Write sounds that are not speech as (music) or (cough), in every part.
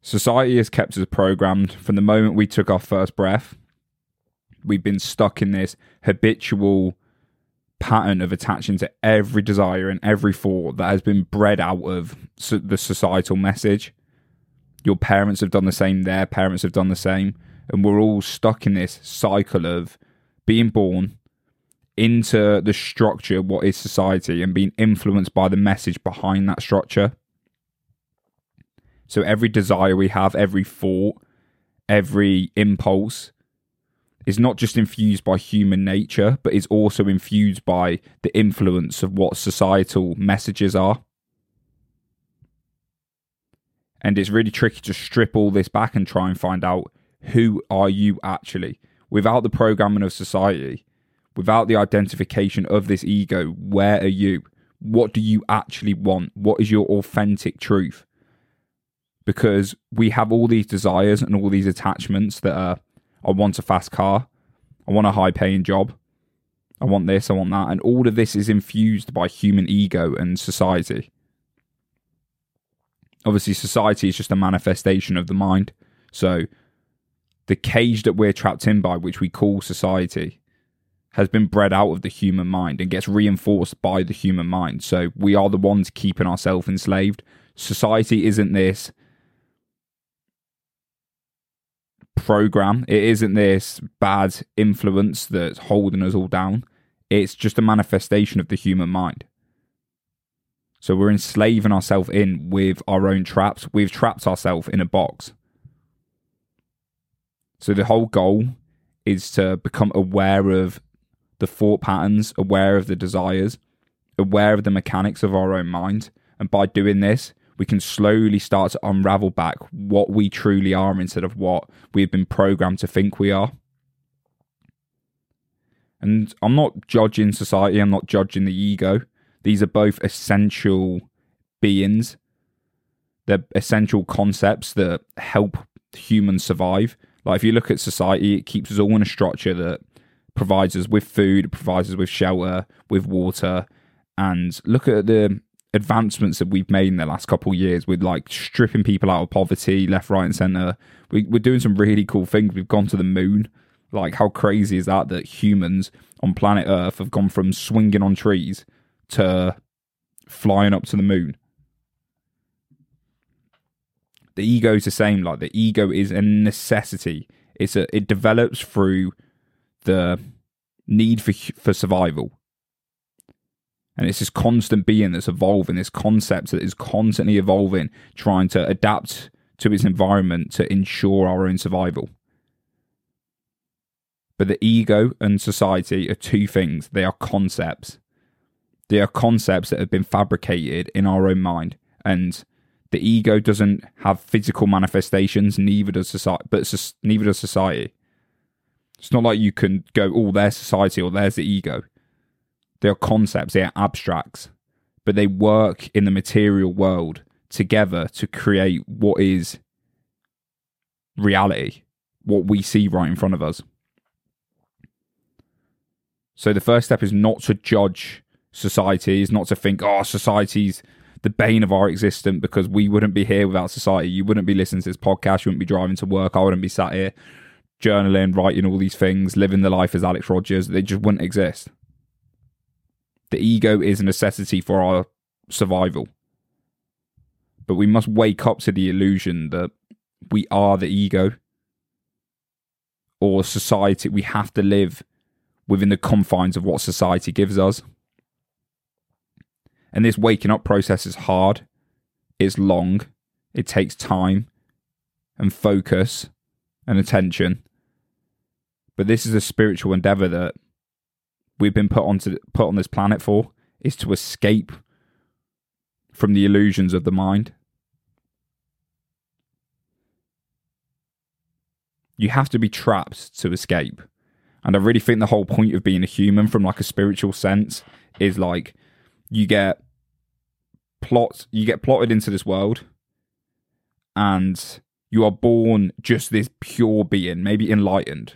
Society has kept us programmed from the moment we took our first breath. We've been stuck in this habitual pattern of attaching to every desire and every thought that has been bred out of the societal message. Your parents have done the same, their parents have done the same, and we're all stuck in this cycle of being born into the structure, what is society, and being influenced by the message behind that structure. So every desire we have, every thought, every impulse is not just infused by human nature, but is also infused by the influence of what societal messages are. And it's really tricky to strip all this back and try and find out who are you actually without the programming of society, without the identification of this ego. Where are you? What do you actually want? What is your authentic truth? Because we have all these desires and all these attachments that are I want a fast car, I want a high paying job, I want this, I want that, and all of this is infused by human ego and society. Obviously, society is just a manifestation of the mind. So, the cage that we're trapped in by, which we call society, has been bred out of the human mind and gets reinforced by the human mind. So, we are the ones keeping ourselves enslaved. Society isn't this program. It isn't this bad influence that's holding us all down. It's just a manifestation of the human mind. So we're enslaving ourselves in with our own traps. We've trapped ourselves in a box. So the whole goal is to become aware of the thought patterns, aware of the desires, aware of the mechanics of our own mind. And by doing this, we can slowly start to unravel back what we truly are instead of what we've been programmed to think we are. And I'm not judging society, I'm not judging the ego. These are both essential beings. They're essential concepts that help humans survive. Like if you look at society, it keeps us all in a structure that provides us with food, provides us with shelter, with water. And look at the advancements that we've made in the last couple of years with like stripping people out of poverty left right and center. We, we're doing some really cool things. We've gone to the moon. Like how crazy is that that humans on planet earth have gone from swinging on trees to flying up to the moon? The ego is the same. Like the ego is a necessity. It's a it develops through the need for for survival and it's this constant being that's evolving, this concept that is constantly evolving, trying to adapt to its environment to ensure our own survival. But the ego and society are two things. They are concepts. They are concepts that have been fabricated in our own mind. And the ego doesn't have physical manifestations, neither does society, but neither does society. It's not like you can go, oh, there's society or there's the ego. They are concepts, they are abstracts, but they work in the material world together to create what is reality, what we see right in front of us. So the first step is not to judge society, is not to think, oh, society's the bane of our existence because we wouldn't be here without society. You wouldn't be listening to this podcast, you wouldn't be driving to work, I wouldn't be sat here journaling, writing all these things, living the life as Alex Rogers. They just wouldn't exist. The ego is a necessity for our survival. But we must wake up to the illusion that we are the ego or society. We have to live within the confines of what society gives us. And this waking up process is hard, it's long, it takes time and focus and attention. But this is a spiritual endeavor that we've been put onto put on this planet for is to escape from the illusions of the mind. You have to be trapped to escape. And I really think the whole point of being a human from like a spiritual sense is like you get plot you get plotted into this world and you are born just this pure being, maybe enlightened,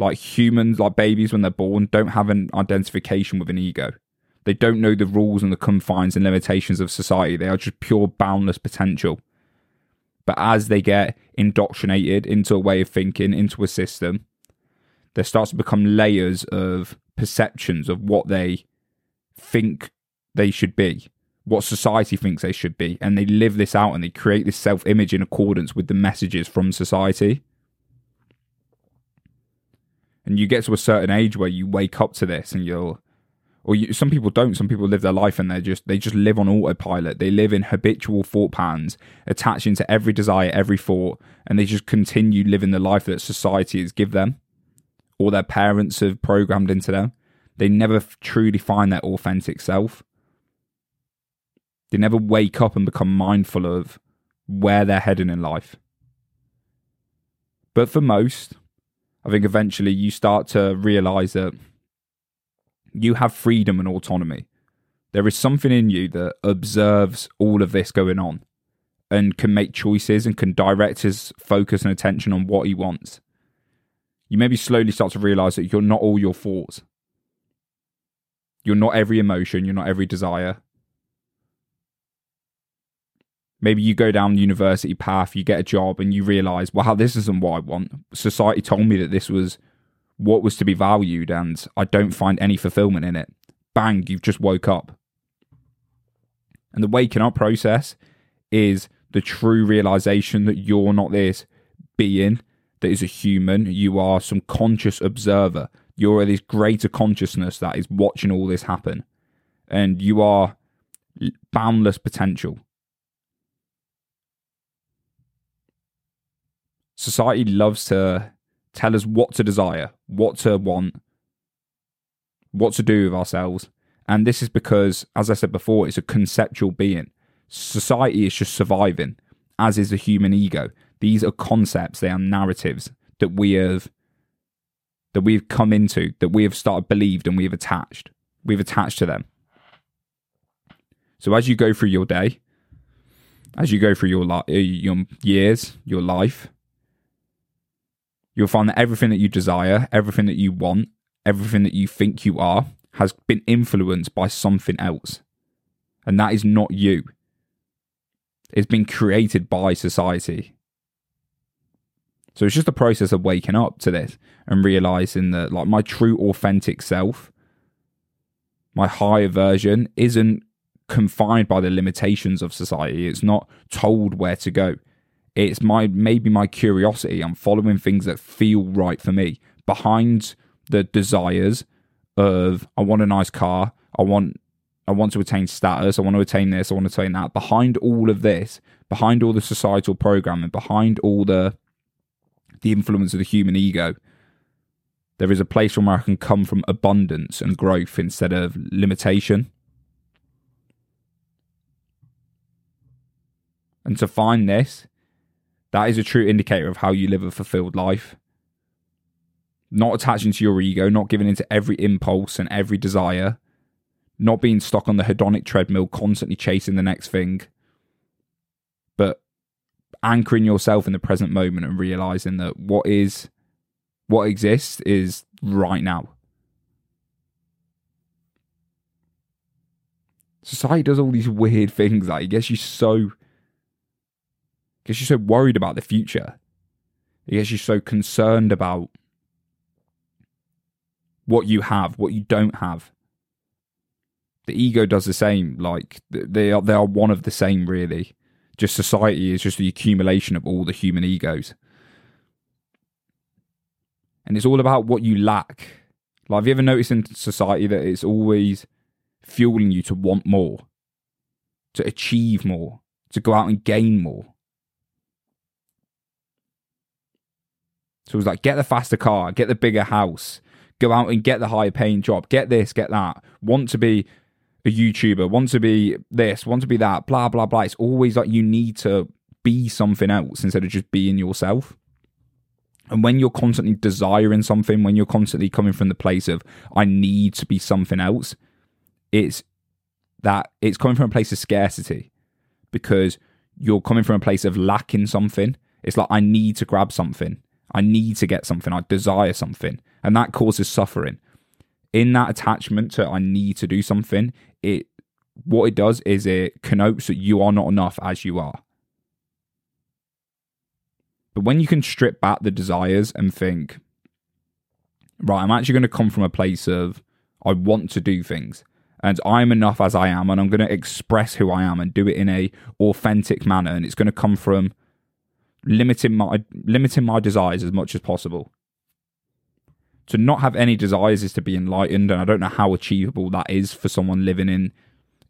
like humans, like babies when they're born, don't have an identification with an ego. They don't know the rules and the confines and limitations of society. They are just pure boundless potential. But as they get indoctrinated into a way of thinking, into a system, there starts to become layers of perceptions of what they think they should be, what society thinks they should be, and they live this out and they create this self image in accordance with the messages from society. And you get to a certain age where you wake up to this and you'll or you, some people don't. Some people live their life and they just they just live on autopilot. They live in habitual thought patterns attaching to every desire every thought and they just continue living the life that society has give them. Or their parents have programmed into them. They never truly find their authentic self. They never wake up and become mindful of where they're heading in life. But for most i think eventually you start to realize that you have freedom and autonomy. There is something in you that observes all of this going on and can make choices and can direct his focus and attention on what he wants. You maybe slowly start to realize that you're not all your thoughts. You're not every emotion, you're not every desire. Maybe you go down the university path, you get a job, and you realize, wow, this isn't what I want. Society told me that this was what was to be valued and I don't find any fulfillment in it. Bang, you've just woke up. And the waking up process is the true realization that you're not this being that is a human. You are some conscious observer. You're this greater consciousness that is watching all this happen. And you are boundless potential. Society loves to tell us what to desire, what to want, what to do with ourselves. And this is because, as I said before, it's a conceptual being. Society is just surviving, as is the human ego. These are concepts, they are narratives that we have that we've come into, that we have started believed and we've attached. We've attached to them. So as you go through your day, as you go through your li- uh, your years, your life, you'll find that everything that you desire, everything that you want, everything that you think you are has been influenced by something else. And that is not you. It's been created by society. So it's just a process of waking up to this and realizing that like my true authentic self, my higher version isn't confined by the limitations of society. It's not told where to go. It's my maybe my curiosity. I'm following things that feel right for me behind the desires of I want a nice car. I want I want to attain status. I want to attain this. I want to attain that. Behind all of this, behind all the societal programming, behind all the the influence of the human ego, there is a place from where I can come from abundance and growth instead of limitation. And to find this that is a true indicator of how you live a fulfilled life. Not attaching to your ego, not giving into every impulse and every desire, not being stuck on the hedonic treadmill, constantly chasing the next thing, but anchoring yourself in the present moment and realizing that what is what exists is right now. Society does all these weird things like it gets you so gets you so worried about the future. It gets you so concerned about what you have, what you don't have. The ego does the same. Like they are, they are one of the same, really. Just society is just the accumulation of all the human egos, and it's all about what you lack. Like, have you ever noticed in society that it's always fueling you to want more, to achieve more, to go out and gain more? So it was like, get the faster car, get the bigger house, go out and get the higher paying job, get this, get that. Want to be a YouTuber, want to be this, want to be that, blah, blah, blah. It's always like you need to be something else instead of just being yourself. And when you're constantly desiring something, when you're constantly coming from the place of, I need to be something else, it's that it's coming from a place of scarcity because you're coming from a place of lacking something. It's like, I need to grab something. I need to get something. I desire something. And that causes suffering. In that attachment to I need to do something, it what it does is it connotes that you are not enough as you are. But when you can strip back the desires and think, right, I'm actually going to come from a place of I want to do things and I'm enough as I am and I'm going to express who I am and do it in a authentic manner and it's going to come from limiting my limiting my desires as much as possible. To not have any desires is to be enlightened and I don't know how achievable that is for someone living in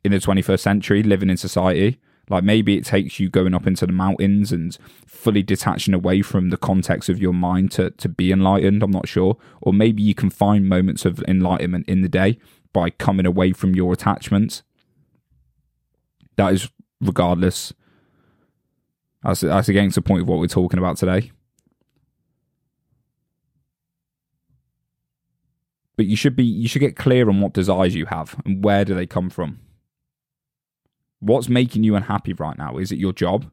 in the 21st century, living in society. Like maybe it takes you going up into the mountains and fully detaching away from the context of your mind to, to be enlightened. I'm not sure. Or maybe you can find moments of enlightenment in the day by coming away from your attachments. That is regardless. That's, that's against the point of what we're talking about today. But you should be you should get clear on what desires you have and where do they come from. What's making you unhappy right now? Is it your job?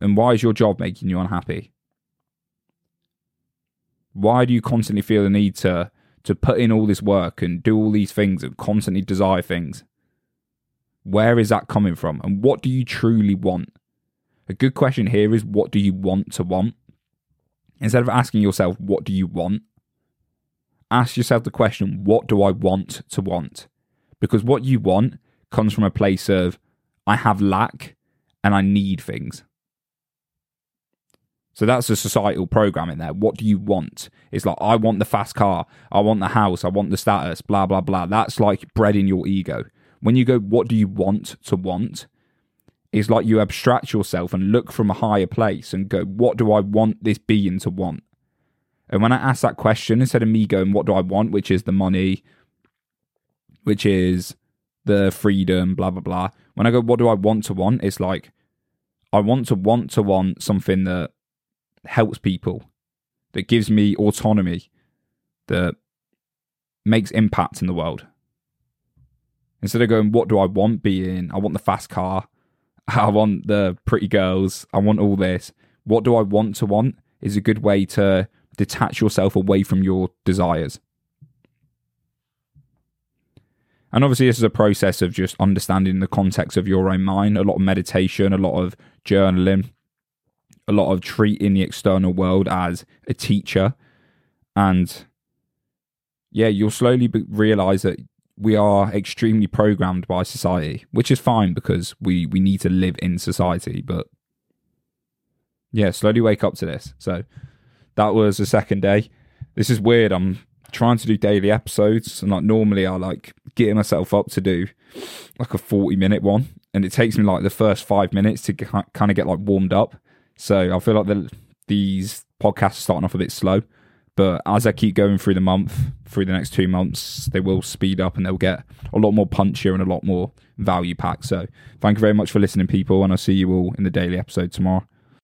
And why is your job making you unhappy? Why do you constantly feel the need to to put in all this work and do all these things and constantly desire things? Where is that coming from? And what do you truly want? A good question here is what do you want to want? Instead of asking yourself, what do you want? Ask yourself the question, what do I want to want? Because what you want comes from a place of, I have lack and I need things. So that's a societal program in there. What do you want? It's like, I want the fast car. I want the house. I want the status, blah, blah, blah. That's like bred in your ego. When you go, what do you want to want? It's like you abstract yourself and look from a higher place and go, what do I want this being to want? And when I ask that question, instead of me going, what do I want, which is the money, which is the freedom, blah, blah, blah. When I go, what do I want to want? It's like, I want to want to want something that helps people, that gives me autonomy, that makes impact in the world. Instead of going, what do I want being? I want the fast car. (laughs) I want the pretty girls. I want all this. What do I want to want is a good way to detach yourself away from your desires. And obviously, this is a process of just understanding the context of your own mind, a lot of meditation, a lot of journaling, a lot of treating the external world as a teacher. And yeah, you'll slowly realize that we are extremely programmed by society, which is fine because we, we need to live in society. But yeah, slowly wake up to this. So that was the second day. This is weird. I'm trying to do daily episodes, and like normally I like getting myself up to do like a 40 minute one, and it takes me like the first five minutes to kind of get like warmed up. So I feel like the, these podcasts are starting off a bit slow, but as I keep going through the month, through the next two months, they will speed up and they'll get a lot more punchier and a lot more value packed. So thank you very much for listening, people, and I'll see you all in the daily episode tomorrow.